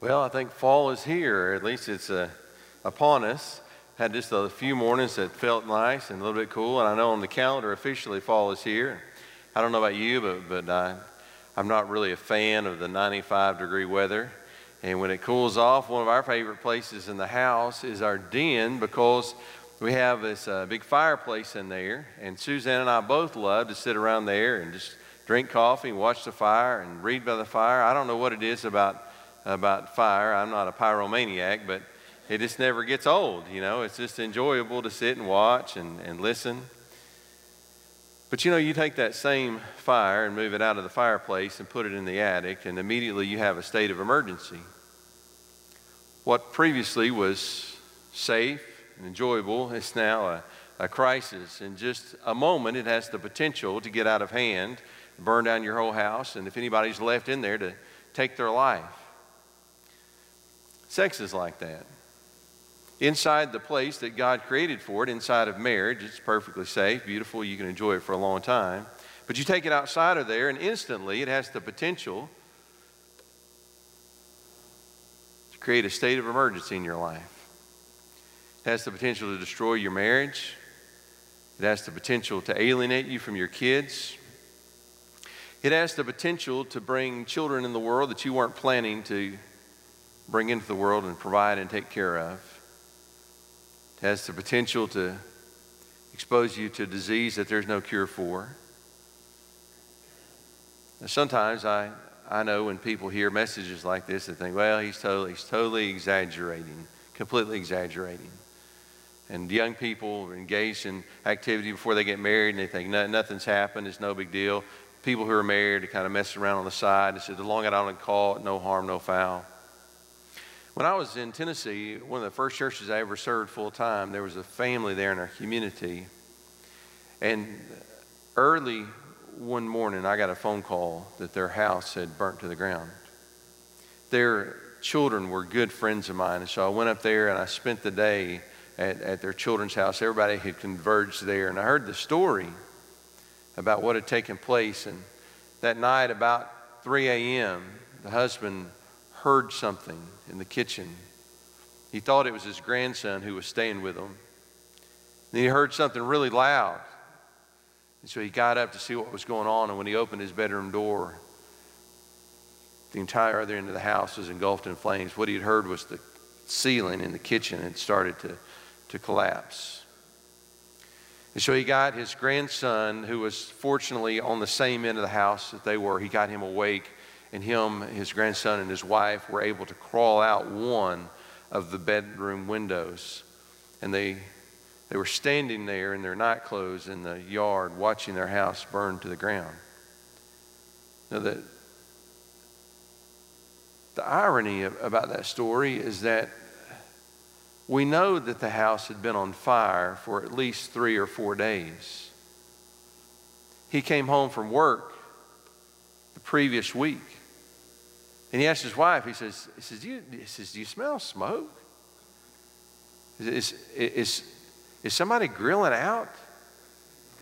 Well, I think fall is here. At least it's uh, upon us. Had just a few mornings that felt nice and a little bit cool, and I know on the calendar officially fall is here. I don't know about you, but but I, I'm not really a fan of the 95 degree weather. And when it cools off, one of our favorite places in the house is our den because we have this uh, big fireplace in there. And Suzanne and I both love to sit around there and just drink coffee and watch the fire and read by the fire. I don't know what it is about about fire. I'm not a pyromaniac, but it just never gets old. You know, it's just enjoyable to sit and watch and, and listen. But you know, you take that same fire and move it out of the fireplace and put it in the attic, and immediately you have a state of emergency. What previously was safe and enjoyable is now a, a crisis. In just a moment, it has the potential to get out of hand, burn down your whole house, and if anybody's left in there, to take their life. Sex is like that. Inside the place that God created for it, inside of marriage, it's perfectly safe, beautiful, you can enjoy it for a long time. But you take it outside of there, and instantly it has the potential to create a state of emergency in your life. It has the potential to destroy your marriage. It has the potential to alienate you from your kids. It has the potential to bring children in the world that you weren't planning to bring into the world and provide and take care of. It has the potential to expose you to disease that there's no cure for. Now, sometimes I, I know when people hear messages like this, they think, well, he's totally, he's totally exaggerating, completely exaggerating. And young people are engaged in activity before they get married and they think nothing's happened, it's no big deal. People who are married, they kind of mess around on the side. They say, as long as I don't call it, no harm, no foul. When I was in Tennessee, one of the first churches I ever served full time, there was a family there in our community. And early one morning, I got a phone call that their house had burnt to the ground. Their children were good friends of mine, and so I went up there and I spent the day at, at their children's house. Everybody had converged there, and I heard the story about what had taken place. And that night, about 3 a.m., the husband heard something in the kitchen. He thought it was his grandson who was staying with him. Then he heard something really loud. And so he got up to see what was going on. And when he opened his bedroom door, the entire other end of the house was engulfed in flames. What he had heard was the ceiling in the kitchen had started to, to collapse. And so he got his grandson, who was fortunately on the same end of the house that they were, he got him awake and him, his grandson, and his wife were able to crawl out one of the bedroom windows. And they, they were standing there in their night clothes in the yard watching their house burn to the ground. Now, the, the irony of, about that story is that we know that the house had been on fire for at least three or four days. He came home from work the previous week and he asked his wife, he says, he says, do you, he says, do you smell smoke? Is, is, is somebody grilling out?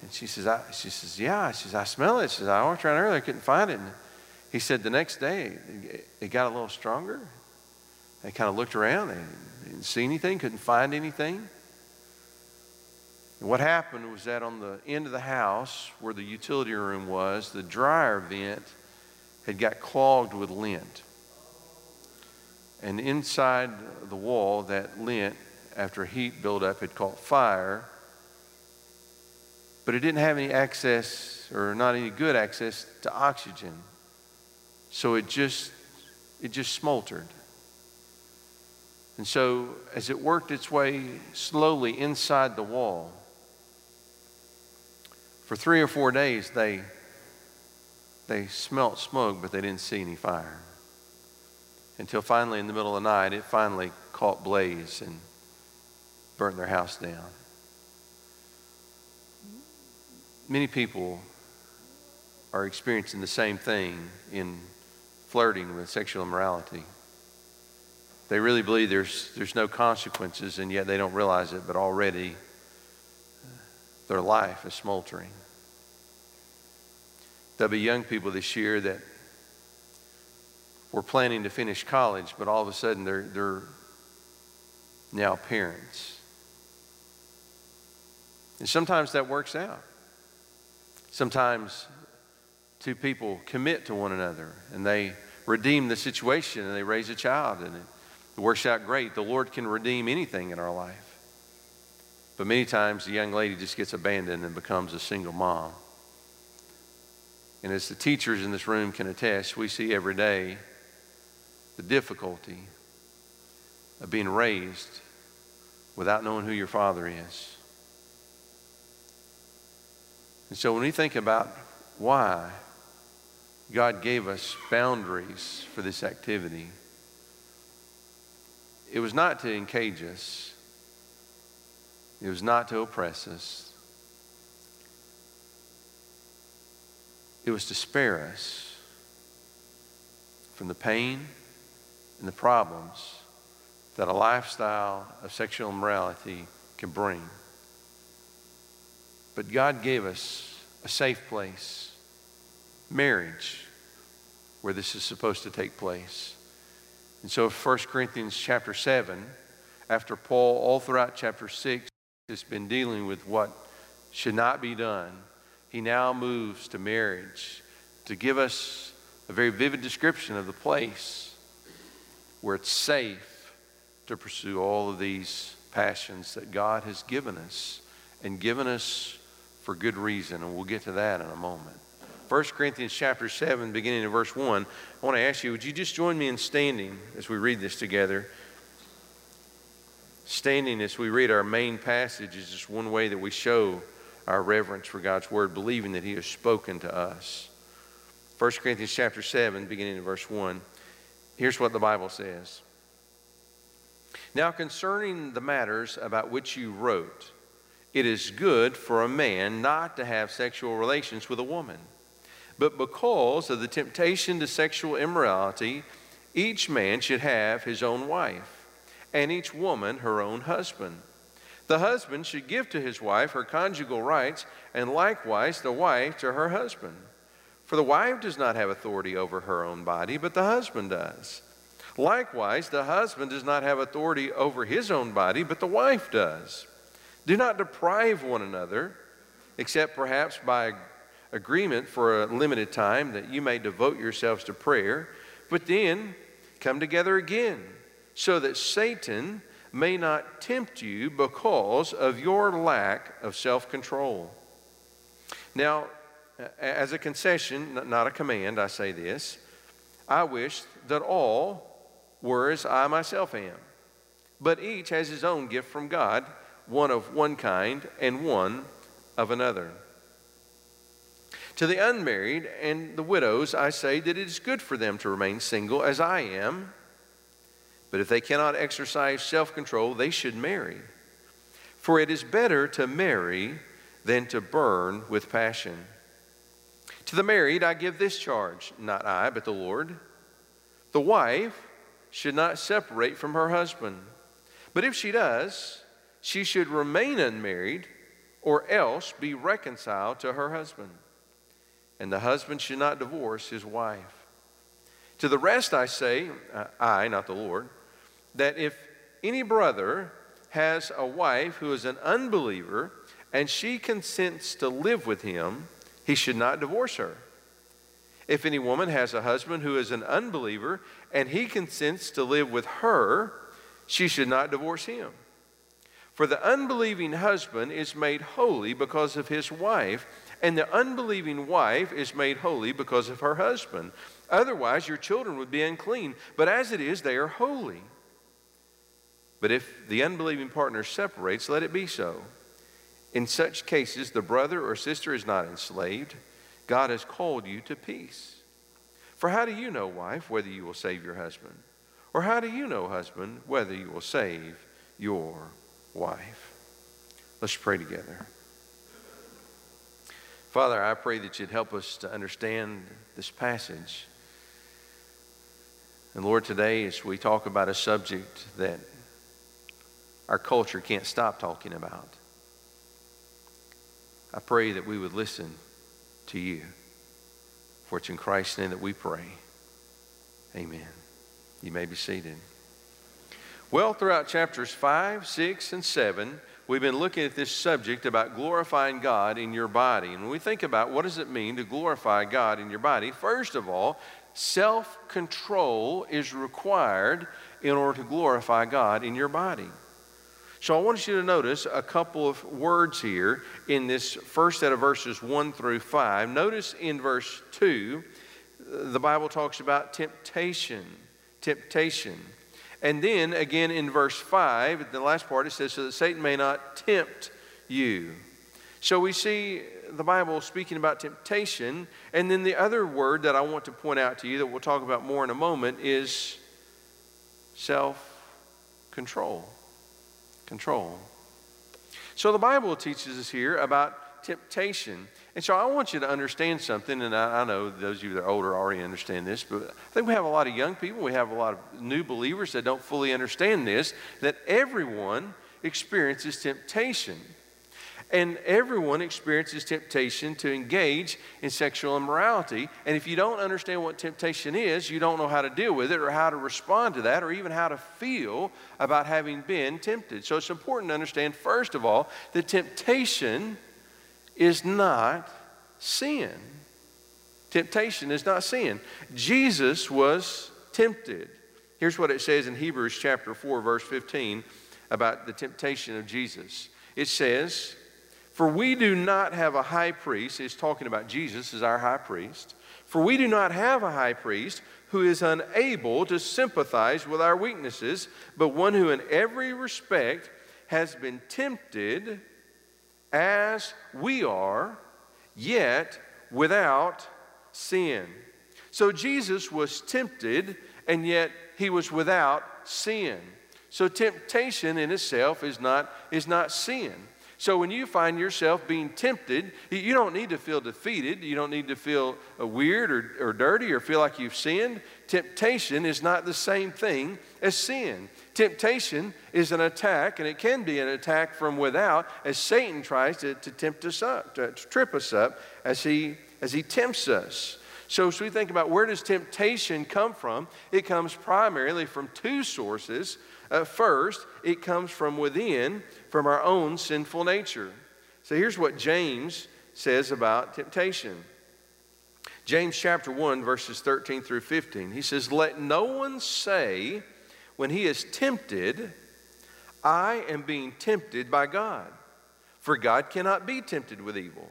And she says, I, she says, yeah. She says, I smell it. She says, I walked around earlier, I couldn't find it. And he said the next day, it got a little stronger. They kind of looked around, they didn't see anything, couldn't find anything. And what happened was that on the end of the house where the utility room was, the dryer vent had got clogged with lint. And inside the wall, that lint, after heat buildup, had caught fire. But it didn't have any access, or not any good access, to oxygen. So it just, it just smoldered. And so, as it worked its way slowly inside the wall, for three or four days, they they smelt smoke, but they didn't see any fire. Until finally, in the middle of the night, it finally caught blaze and burnt their house down. Many people are experiencing the same thing in flirting with sexual immorality. They really believe there's, there's no consequences, and yet they don't realize it, but already their life is smoldering. There'll be young people this year that were planning to finish college, but all of a sudden they're, they're now parents. And sometimes that works out. Sometimes two people commit to one another and they redeem the situation and they raise a child and it, works out great. The Lord can redeem anything in our life. But many times the young lady just gets abandoned and becomes a single mom. And as the teachers in this room can attest, we see every day the difficulty of being raised without knowing who your father is. And so when we think about why God gave us boundaries for this activity, it was not to encage us. It was not to oppress us. It was to spare us from the pain and the problems that a lifestyle of sexual immorality can bring. But God gave us a safe place, marriage, where this is supposed to take place. And so 1 Corinthians chapter 7, after Paul all throughout chapter 6 has been dealing with what should not be done, he now moves to marriage to give us a very vivid description of the place where it's safe to pursue all of these passions that God has given us and given us for good reason. And we'll get to that in a moment. 1 Corinthians chapter 7, beginning in verse 1, I want to ask you, would you just join me in standing as we read this together? standing as we read our main passage is just one way that we show our reverence for God's word, believing that he has spoken to us. 1 Corinthians chapter 7, beginning in verse 1. Here's what the Bible says. Now, concerning the matters about which you wrote, it is good for a man not to have sexual relations with a woman. But because of the temptation to sexual immorality, each man should have his own wife and each woman her own husband. The husband should give to his wife her conjugal rights, and likewise the wife to her husband. For the wife does not have authority over her own body, but the husband does. Likewise, the husband does not have authority over his own body, but the wife does. Do not deprive one another, except perhaps by agreement for a limited time that you may devote yourselves to prayer, but then come together again so that Satan may not tempt you because of your lack of self control. Now, as a concession, not a command, I say this I wish that all were as I myself am, but each has his own gift from God, one of one kind and one of another. To the unmarried and the widows, I say that it is good for them to remain single as I am. But if they cannot exercise self control, they should marry. For it is better to marry than to burn with passion. To the married, I give this charge, not I, but the Lord. The wife should not separate from her husband. But if she does, she should remain unmarried or else be reconciled to her husband. And the husband should not divorce his wife. To the rest I say, uh, I, not the Lord, that if any brother has a wife who is an unbeliever and she consents to live with him, he should not divorce her. If any woman has a husband who is an unbeliever and he consents to live with her, she should not divorce him. For the unbelieving husband is made holy because of his wife, and the unbelieving wife is made holy because of her husband. Otherwise, your children would be unclean, but as it is, they are holy. But if the unbelieving partner separates, let it be so. In such cases, the brother or sister is not enslaved. God has called you to peace. For how do you know, wife, whether you will save your husband? Or how do you know, husband, whether you will save your wife? Let's pray together. Father, I pray that you'd help us to understand this passage. And Lord, today, as we talk about a subject that our culture can't stop talking about. I pray that we would listen to you. For it's in Christ's name that we pray. Amen. You may be seated. Well, throughout chapters 5, 6, and 7, we've been looking at this subject about glorifying God in your body. And when we think about what does it mean to glorify God in your body, first of all, self control is required in order to glorify God in your body. So I want you to notice a couple of words here in this first set of verses 1 through 5. Notice in verse 2, the Bible talks about temptation. Temptation. And then again in verse 5, the last part, it says, so that Satan may not tempt you. So we see the Bible speaking about temptation. And then the other word that I want to point out to you that we'll talk about more in a moment is self control control. So the Bible teaches us here about temptation. And so I want you to understand something, and I, I, know those of you that are older already understand this, but I think we have a lot of young people, we have a lot of new believers that don't fully understand this, that everyone experiences temptation. And everyone experiences temptation to engage in sexual immorality. And if you don't understand what temptation is, you don't know how to deal with it or how to respond to that or even how to feel about having been tempted. So it's important to understand, first of all, that temptation is not sin. Temptation is not sin. Jesus was tempted. Here's what it says in Hebrews chapter 4, verse 15 about the temptation of Jesus. It says, for we do not have a high priest, he's talking about Jesus as our high priest. For we do not have a high priest who is unable to sympathize with our weaknesses, but one who in every respect has been tempted as we are, yet without sin. So Jesus was tempted, and yet he was without sin. So temptation in itself is not, is not sin. So when you find yourself being tempted, you don't need to feel defeated. You don't need to feel uh, weird or, or dirty or feel like you've sinned. Temptation is not the same thing as sin. Temptation is an attack, and it can be an attack from without as Satan tries to, to tempt us up, to, to trip us up as he, as he tempts us. So, as we think about where does temptation come from, it comes primarily from two sources. Uh, first, it comes from within, from our own sinful nature. So here's what James says about temptation. James chapter 1, verses 13 through 15. He says, Let no one say when he is tempted, I am being tempted by God. For God cannot be tempted with evil,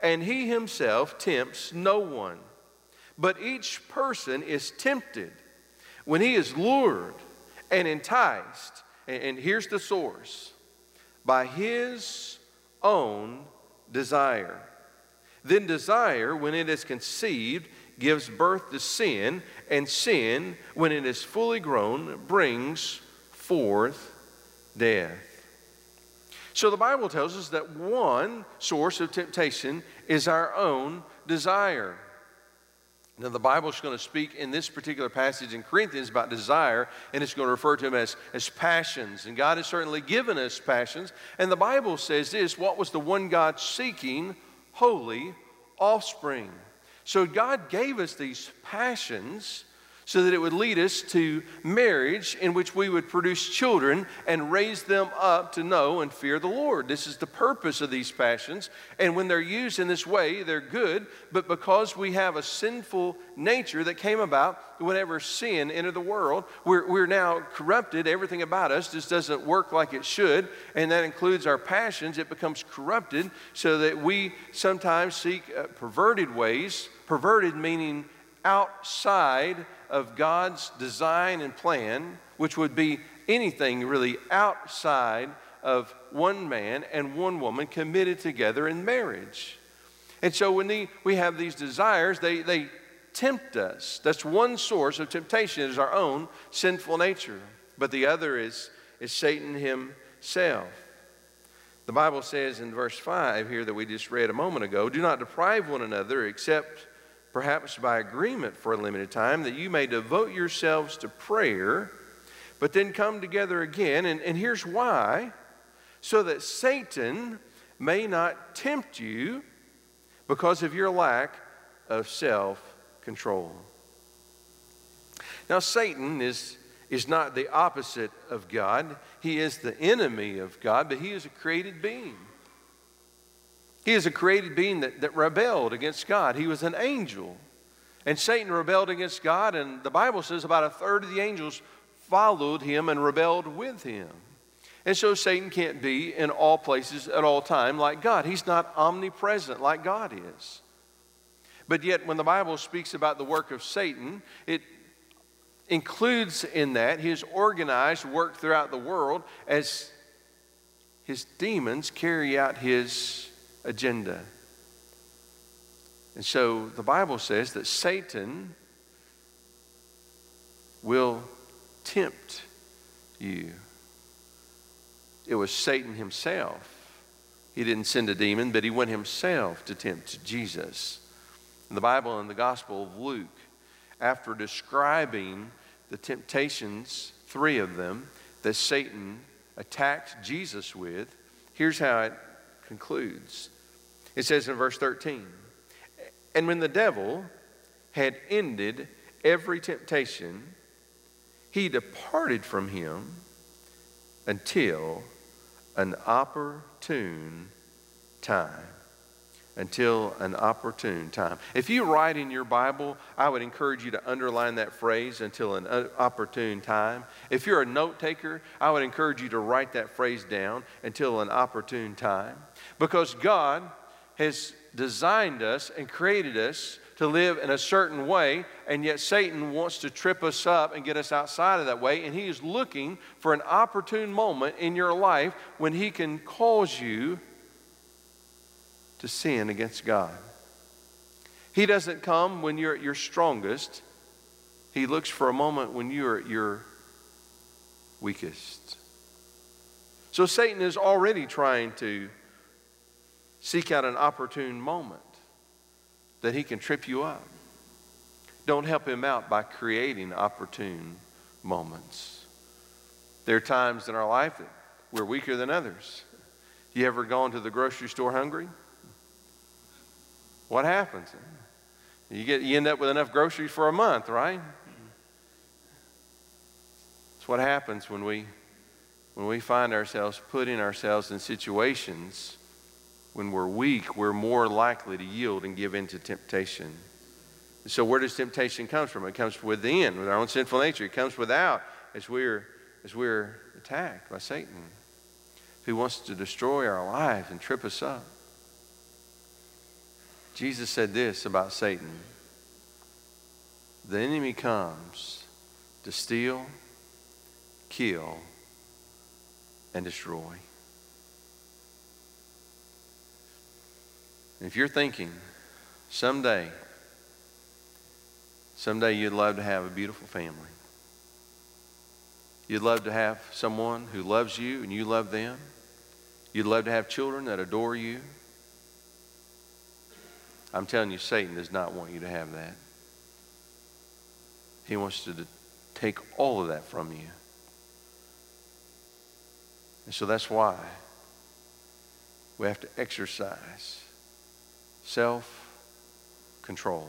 and he himself tempts no one. But each person is tempted when he is lured and enticed. And here's the source by his own desire. Then desire, when it is conceived, gives birth to sin, and sin, when it is fully grown, brings forth death. So the Bible tells us that one source of temptation is our own desire. Now, the Bible is going to speak in this particular passage in Corinthians about desire, and it's going to refer to them as, as passions. And God has certainly given us passions. And the Bible says this what was the one God seeking? Holy offspring. So God gave us these passions so that it would lead us to marriage in which we would produce children and raise them up to know and fear the Lord. This is the purpose of these passions. And when they're used in this way, they're good. But because we have a sinful nature that came about whenever sin entered the world, we're, we're now corrupted. Everything about us just doesn't work like it should. And that includes our passions. It becomes corrupted so that we sometimes seek uh, perverted ways. Perverted meaning outside of God's design and plan, which would be anything really outside of one man and one woman committed together in marriage. And so when the, we have these desires, they, they tempt us. That's one source of temptation is our own sinful nature. But the other is, is Satan himself. The Bible says in verse 5 here that we just read a moment ago do not deprive one another except perhaps by agreement for a limited time, that you may devote yourselves to prayer, but then come together again. And, and here's why so that Satan may not tempt you because of your lack of self control. Now, Satan is, is not the opposite of God, he is the enemy of God, but he is a created being. He is a created being that, that rebelled against God. He was an angel. And Satan rebelled against God, and the Bible says about a third of the angels followed him and rebelled with him. And so Satan can't be in all places at all time like God. He's not omnipresent like God is. But yet, when the Bible speaks about the work of Satan, it includes in that his organized work throughout the world as his demons carry out his agenda. And so the Bible says that Satan will tempt you. It was Satan himself. He didn't send a demon, but he went himself to tempt Jesus. In the Bible, in the Gospel of Luke, after describing the temptations, three of them, that Satan attacked Jesus with, here's how it concludes. It says in verse 13, And when the devil had ended every temptation, he departed from him until an opportune time until an opportune time. If you write in your Bible, I would encourage you to underline that phrase until an uh, opportune time. If you're a note taker, I would encourage you to write that phrase down until an opportune time. Because God has designed us and created us to live in a certain way, and yet Satan wants to trip us up and get us outside of that way, and he is looking for an opportune moment in your life when he can cause you to sin against God. He doesn't come when you're at your strongest. He looks for a moment when you're at your weakest. So Satan is already trying to seek out an opportune moment that he can trip you up. Don't help him out by creating opportune moments. There are times in our life that we're weaker than others. You ever gone to the grocery store hungry? what happens? You, get, you end up with enough groceries for a month, right? It's what happens when we, when we find ourselves putting ourselves in situations when we're weak, we're more likely to yield and give in to temptation. So, where does temptation come from? It comes within, with our own sinful nature. It comes without as we're, as we're attacked by Satan, who wants to destroy our lives and trip us up. Jesus said this about Satan The enemy comes to steal, kill, and destroy. And if you're thinking someday, someday you'd love to have a beautiful family, you'd love to have someone who loves you and you love them, you'd love to have children that adore you I'm telling you, Satan does not want you to have that. He wants to take all of that from you. And so that's why we have to exercise self control.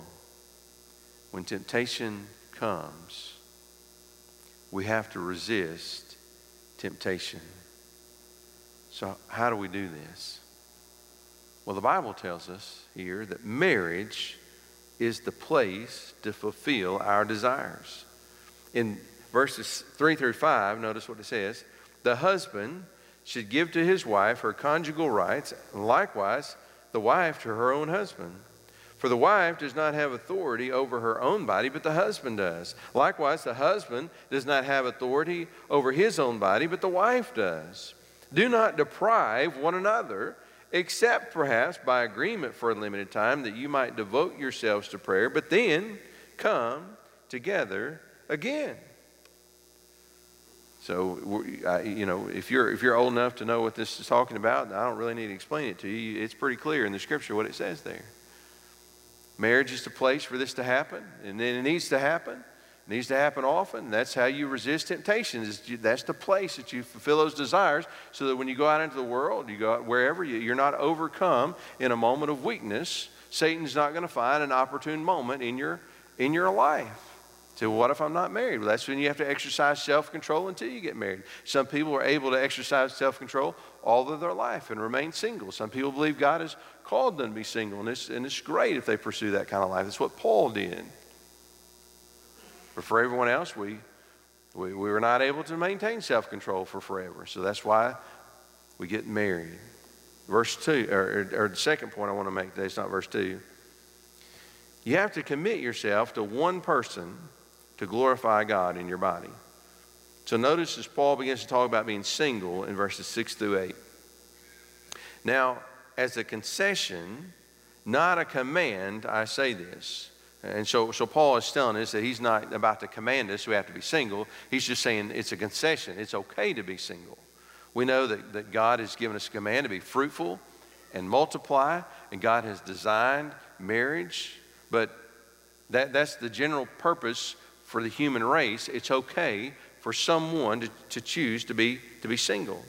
When temptation comes, we have to resist temptation. So, how do we do this? Well, the Bible tells us here that marriage is the place to fulfill our desires. In verses 3 through 5, notice what it says The husband should give to his wife her conjugal rights, and likewise the wife to her own husband. For the wife does not have authority over her own body, but the husband does. Likewise, the husband does not have authority over his own body, but the wife does. Do not deprive one another except perhaps by agreement for a limited time that you might devote yourselves to prayer, but then come together again. So, you know, if you're, if you're old enough to know what this is talking about, I don't really need to explain it to you. It's pretty clear in the scripture what it says there. Marriage is the place for this to happen, and then it needs to happen It needs to happen often. That's how you resist temptation. That's the place that you fulfill those desires so that when you go out into the world, you go out wherever you, you're not overcome in a moment of weakness. Satan's not going to find an opportune moment in your, in your life. So, what if I'm not married? Well, that's when you have to exercise self control until you get married. Some people are able to exercise self control all of their life and remain single. Some people believe God has called them to be single, and it's, and it's great if they pursue that kind of life. That's what Paul did. But for everyone else, we, we, we were not able to maintain self control for forever. So that's why we get married. Verse 2, or, or, or the second point I want to make today, it's not verse 2. You have to commit yourself to one person to glorify God in your body. So notice as Paul begins to talk about being single in verses 6 through 8. Now, as a concession, not a command, I say this. And so, so Paul is telling us that he's not about to command us we have to be single. He's just saying it's a concession. It's okay to be single. We know that, that God has given us a command to be fruitful and multiply, and God has designed marriage, but that, that's the general purpose for the human race, it's okay for someone to, to choose to be, to be single.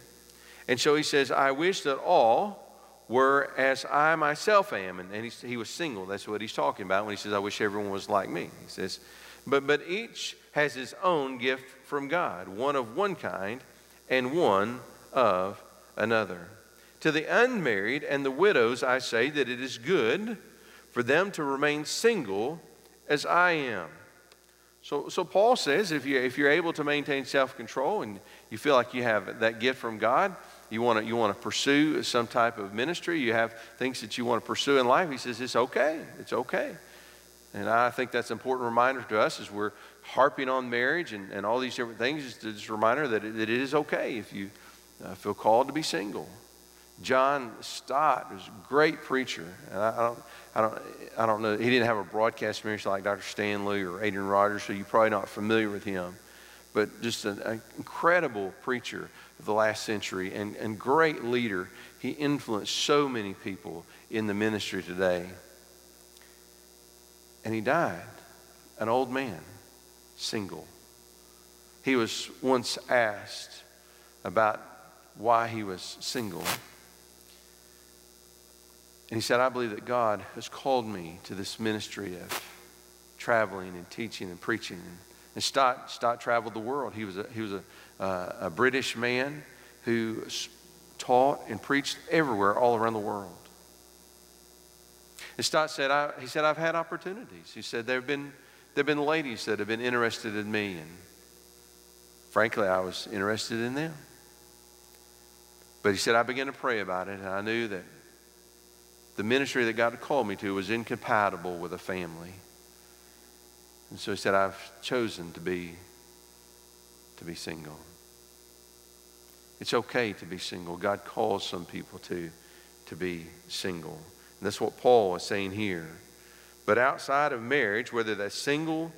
And so he says, I wish that all were as I myself am. And, and he, he was single. That's what he's talking about when he says, I wish everyone was like me. He says, but, but each has his own gift from God, one of one kind and one of another. To the unmarried and the widows, I say that it is good for them to remain single as I am. So, so Paul says if, you, if you're able to maintain self control and you feel like you have that gift from God, you want to you want to pursue some type of ministry, you have things that you want to pursue in life, he says it's okay. It's okay. And I think that's an important reminder to us as we're harping on marriage and, and all these different things, just, just a reminder that it, that it is okay if you uh, feel called to be single. John Stott was a great preacher. And I, I, don't, I, don't, I don't know, he didn't have a broadcast ministry like Dr. Stanley or Adrian Rogers, so you're probably not familiar with him. But just an, an incredible preacher of the last century and, and great leader. He influenced so many people in the ministry today. And he died, an old man, single. He was once asked about why he was single. And he said, I believe that God has called me to this ministry of traveling and teaching and preaching. And Stott, Stott traveled the world. He was, a, he was a, uh, a British man who taught and preached everywhere, all around the world. And Stott said, I, he said, I've had opportunities. He said, there have been, there have been ladies that have been interested in me. And frankly, I was interested in them. But he said, I began to pray about it, and I knew that the ministry that God called me to was incompatible with a family. And so he said, I've chosen to be to be single. It's okay to be single. God calls some people to, to be single. And that's what Paul is saying here. But outside of marriage, whether that's single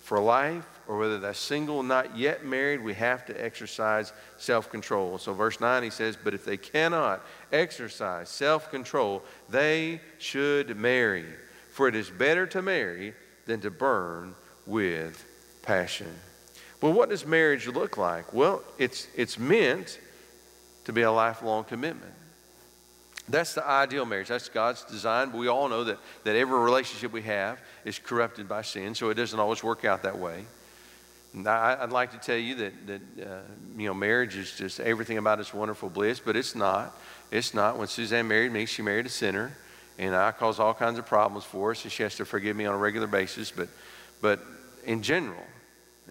for life or whether that's single, not yet married, we have to exercise self control. So, verse 9, he says, But if they cannot exercise self control, they should marry. For it is better to marry than to burn with passion. Well, what does marriage look like? Well, it's, it's meant to be a lifelong commitment. That's the ideal marriage. That's God's design. But we all know that, that every relationship we have is corrupted by sin, so it doesn't always work out that way. I, would like to tell you that, that uh, you know, marriage is just everything about its wonderful bliss, but it's not. It's not. When Suzanne married me, she married a sinner, and I cause all kinds of problems for her, so she has to forgive me on a regular basis. But, but in general,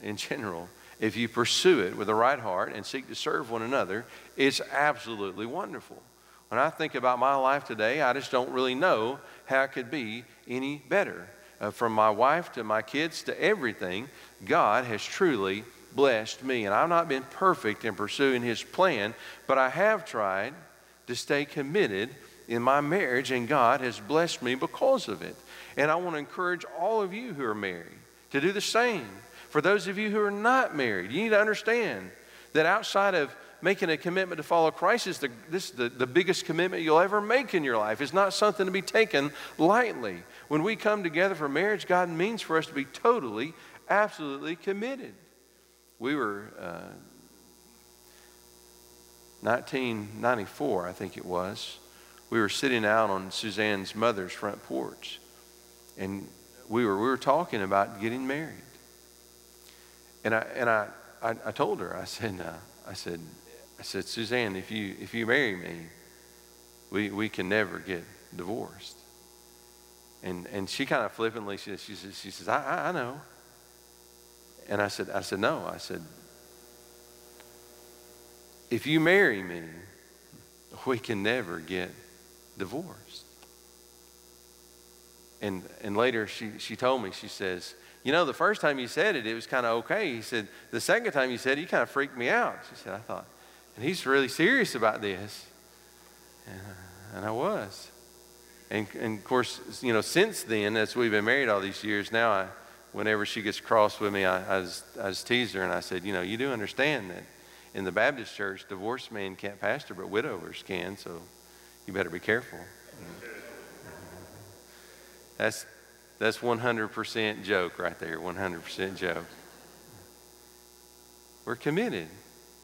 in general, if you pursue it with the right heart and seek to serve one another, it's absolutely wonderful. When I think about my life today, I just don't really know how it could be any better. Uh, from my wife to my kids to everything, God has truly blessed me. And I've not been perfect in pursuing His plan, but I have tried to stay committed in my marriage, and God has blessed me because of it. And I want to encourage all of you who are married to do the same. For those of you who are not married, you need to understand that outside of making a commitment to follow Christ is the, this, the, the biggest commitment you'll ever make in your life. It's not something to be taken lightly. When we come together for marriage, God means for us to be totally, absolutely committed. We were uh, 1994, I think it was. We were sitting out on Suzanne's mother's front porch, and we were we were talking about getting married. And I, and I, I, I told her, I said, uh, I said, I said, Suzanne, if you, if you marry me, we, we can never get divorced. And, and she kind of flippantly, she, she, says, she says I, I, I know. And I said, I said, no. I said, if you marry me, we can never get divorced. And, and later she, she told me, she says, you know, the first time you said it, it was kind of okay. He said, the second time you said it, you kind of freaked me out. She said, I thought, and he's really serious about this. And, and I was. And, and of course, you know, since then, as we've been married all these years, now I, whenever she gets cross with me, I, I, just, I just tease her and I said, you know, you do understand that in the Baptist church, divorced men can't pastor, but widowers can, so you better be careful. That's, that's 100% joke right there, 100% joke. We're committed.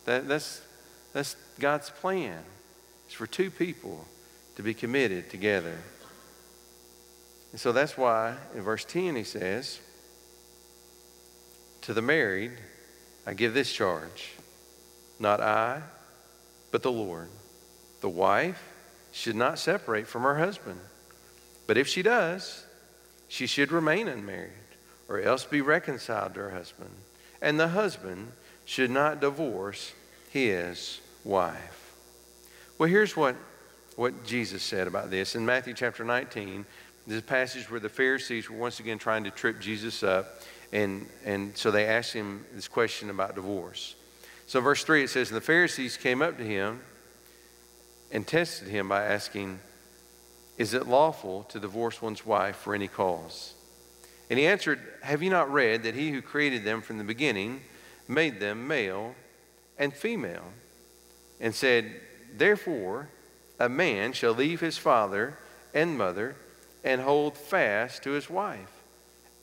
That, that's, that's God's plan. It's for two people to be committed together. And so that's why in verse 10 he says, To the married, I give this charge not I, but the Lord. The wife should not separate from her husband. But if she does, she should remain unmarried, or else be reconciled to her husband. And the husband should not divorce his wife. Well, here's what, what Jesus said about this. In Matthew chapter 19, this passage where the Pharisees were once again trying to trip Jesus up, and, and so they asked him this question about divorce. So, verse 3, it says, And the Pharisees came up to him and tested him by asking, Is it lawful to divorce one's wife for any cause? And he answered, Have you not read that he who created them from the beginning made them male and female? And said, Therefore, a man shall leave his father and mother and hold fast to his wife,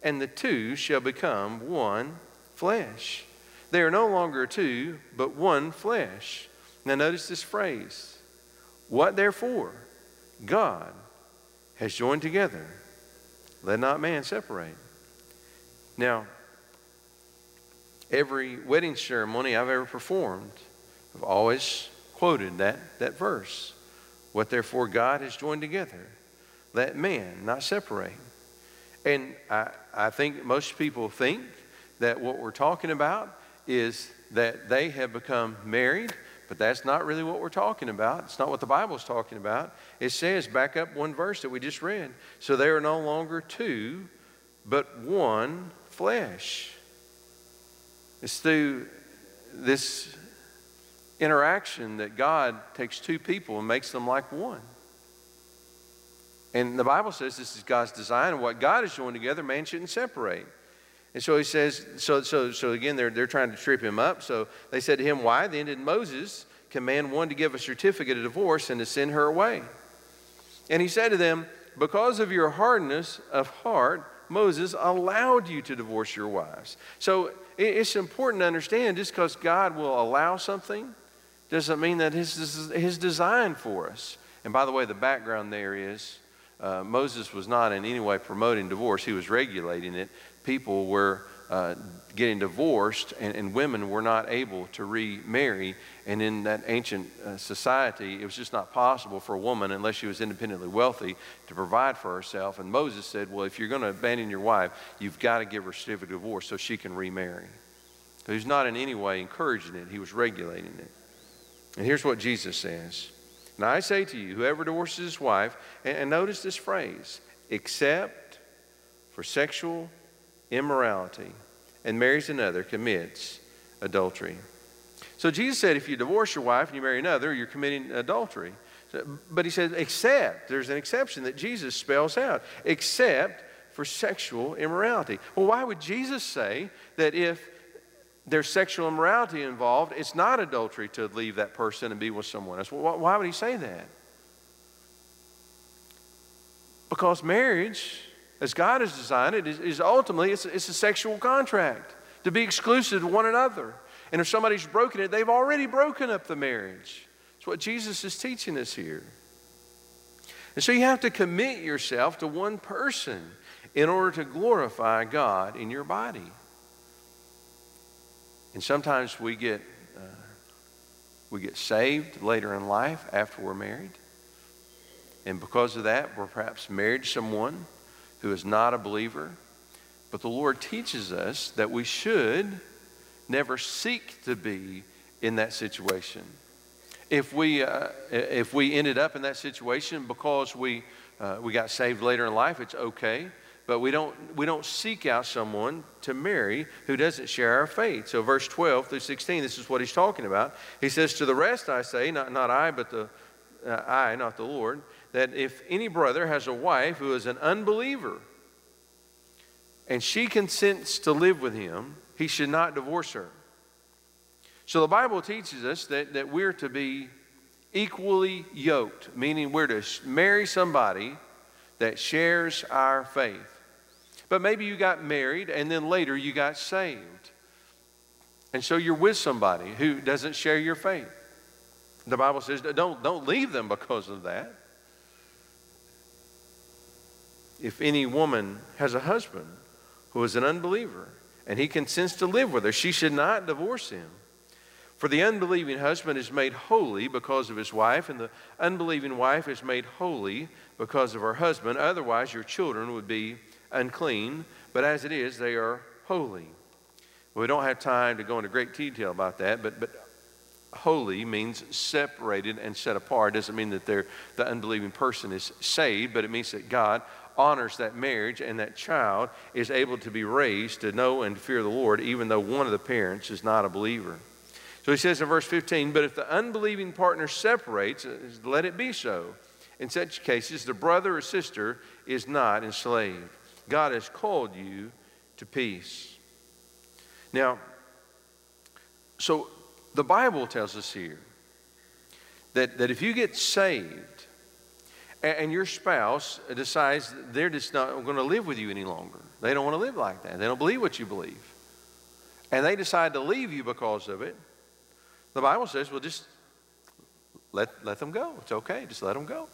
and the two shall become one flesh. They are no longer two, but one flesh. Now, notice this phrase What therefore God has joined together, let not man separate. Now, every wedding ceremony I've ever performed, I've always quoted that, that verse. What therefore God has joined together, let man not separate. And I, I think most people think that what we're talking about is that they have become married, but that's not really what we're talking about. It's not what the Bible's talking about. It says, back up one verse that we just read. So they are no longer two, but one flesh. It's through this interaction that God takes two people and makes them like one. And the Bible says this is God's design, and what God has joined together, man shouldn't separate. And so he says, so, so, so again, they're, they're trying to trip him up. So they said to him, Why then did Moses command one to give a certificate of divorce and to send her away? And he said to them, Because of your hardness of heart, Moses allowed you to divorce your wives. So it's important to understand just because God will allow something doesn't mean that his, his design for us. And by the way, the background there is uh, Moses was not in any way promoting divorce, he was regulating it people were uh, getting divorced and, and, women were not able to remarry. And in that ancient uh, society, it was just not possible for a woman, unless she was independently wealthy, to provide for herself. And Moses said, Well, if you're going to abandon your wife, you've got to give her a certificate of divorce so she can remarry. So he's not in any way encouraging it, he was regulating it. And here's what Jesus says Now I say to you, whoever divorces his wife, and, and notice this phrase, except for sexual immorality and marries another commits adultery. So Jesus said if you divorce your wife and you marry another, you're committing adultery. But he said, except, there's an exception that Jesus spells out, except for sexual immorality. Well, why would Jesus say that if there's sexual immorality involved, it's not adultery to leave that person and be with someone else? Why would he say that? Because marriage as God has designed it, is, is ultimately it's, it's a sexual contract to be exclusive to one another. And if somebody's broken it, they've already broken up the marriage. That's what Jesus is teaching us here. And so you have to commit yourself to one person in order to glorify God in your body. And sometimes we get, uh, we get saved later in life after we're married. And because of that, we're perhaps married to someone who is not a believer. But the Lord teaches us that we should never seek to be in that situation. If we, uh, if we ended up in that situation because we, uh, we got saved later in life, it's okay. But we don't, we don't seek out someone to marry who doesn't share our faith. So, verse 12 through 16, this is what he's talking about. He says, To the rest I say, not, not I, but the, uh, I, not the Lord, that if any brother has a wife who is an unbeliever and she consents to live with him, he should not divorce her. So the Bible teaches us that, that we're to be equally yoked, meaning we're to marry somebody that shares our faith. But maybe you got married and then later you got saved. And so you're with somebody who doesn't share your faith. The Bible says don't, don't leave them because of that. If any woman has a husband who is an unbeliever and he consents to live with her, she should not divorce him. For the unbelieving husband is made holy because of his wife, and the unbelieving wife is made holy because of her husband. Otherwise, your children would be unclean, but as it is, they are holy. We don't have time to go into great detail about that, but, but holy means separated and set apart. It doesn't mean that the unbelieving person is saved, but it means that God honors that marriage and that child is able to be raised to know and fear the Lord, even though one of the parents is not a believer. So he says in verse 15, But if the unbelieving partner separates, uh, let it be so. In such cases, the brother or sister is not enslaved. God has called you to peace. Now, so the Bible tells us here that, that if you get saved and, and your spouse decides they're just not going to live with you any longer, they don't want to live like that, they don't believe what you believe, and they decide to leave you because of it, the Bible says, well, just let, let them go. It's okay. Just let them go.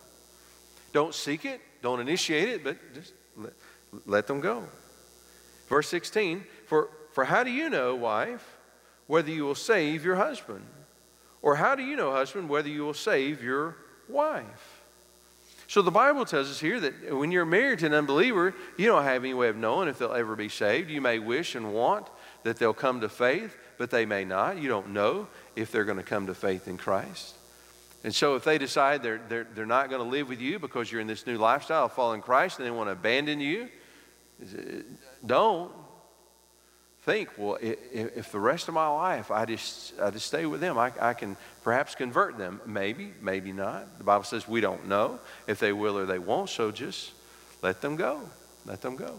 Don't seek it, don't initiate it, but just let, them go. Verse 16 for, for how do you know, wife, whether you will save your husband? Or how do you know, husband, whether you will save your wife? So the Bible tells us here that when you're married to an unbeliever, you don't have any way of knowing if they'll ever be saved. You may wish and want that they'll come to faith, but they may not. You don't know if they're going to come to faith in Christ. And so if they decide they're, they're, they're not going to live with you because you're in this new lifestyle of following Christ and they want to abandon you, don't think, well, if the rest of my life I just, I just stay with them, I, I can perhaps convert them. Maybe, maybe not. The Bible says we don't know if they will or they won't, so just let them go. Let them go.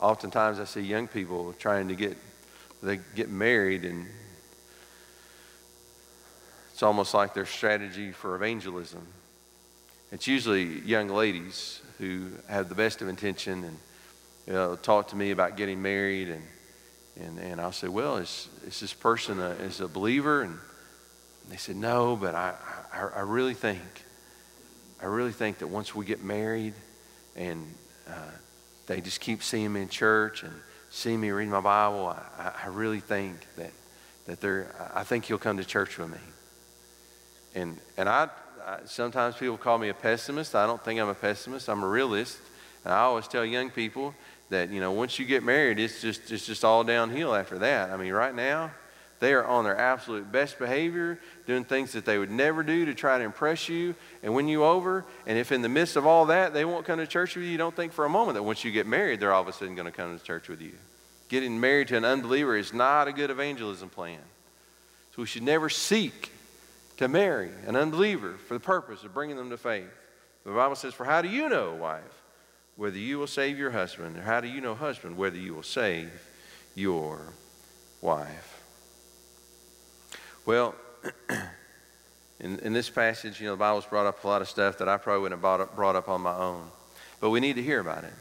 Oftentimes I see young people trying to get, they get married and it's almost like their strategy for evangelism. It's usually young ladies who have the best of intention and you know, talk to me about getting married, and and, and I'll say, well, is, is this person a, is a believer? And they said, no, but I, I, I really think, I really think that once we get married and uh, they just keep seeing me in church and seeing me read my Bible, I, I really think that, that they're, I think he'll come to church with me. And, and I, I, sometimes people call me a pessimist. I don't think I'm a pessimist. I'm a realist. And I always tell young people that, you know, once you get married, it's just, it's just all downhill after that. I mean, right now, they are on their absolute best behavior, doing things that they would never do to try to impress you and win you over. And if in the midst of all that they won't come to church with you, you don't think for a moment that once you get married, they're all of a sudden going to come to church with you. Getting married to an unbeliever is not a good evangelism plan. So we should never seek to marry an unbeliever for the purpose of bringing them to faith. The Bible says, For how do you know, wife, whether you will save your husband? Or how do you know, husband, whether you will save your wife? Well, in, in this passage, you know, the Bible's brought up a lot of stuff that I probably wouldn't have brought up, brought up on my own. But we need to hear about it.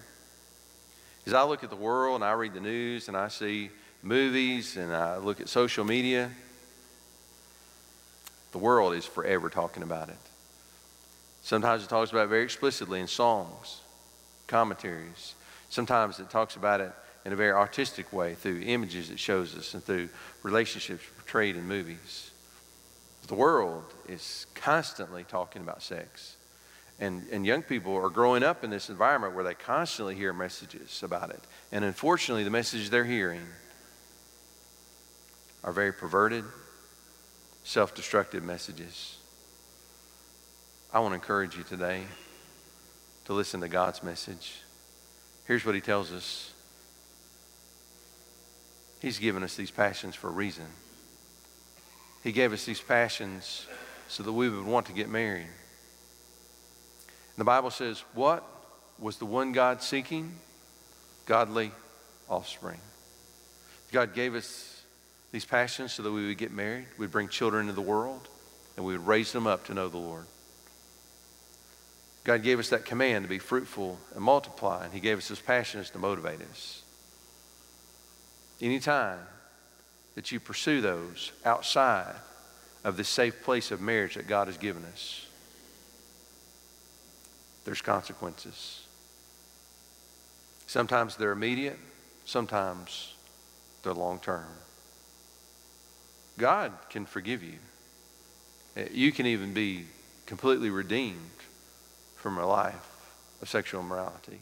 As I look at the world and I read the news and I see movies and I look at social media, the world is forever talking about it. Sometimes it talks about it very explicitly in songs, commentaries. Sometimes it talks about it in a very artistic way through images it shows us and through relationships portrayed in movies. The world is constantly talking about sex. And, and young people are growing up in this environment where they constantly hear messages about it. And unfortunately, the messages they're hearing are very perverted, self destructive messages. I want to encourage you today to listen to God's message. Here's what He tells us He's given us these passions for a reason. He gave us these passions so that we would want to get married. The Bible says, What was the one God seeking? Godly offspring. God gave us these passions so that we would get married, we'd bring children into the world, and we would raise them up to know the Lord. God gave us that command to be fruitful and multiply, and He gave us His passions to motivate us. Anytime that you pursue those outside of the safe place of marriage that God has given us, there's consequences. Sometimes they're immediate, sometimes they're long term. God can forgive you. Uh, you can even be completely redeemed from a life of sexual immorality.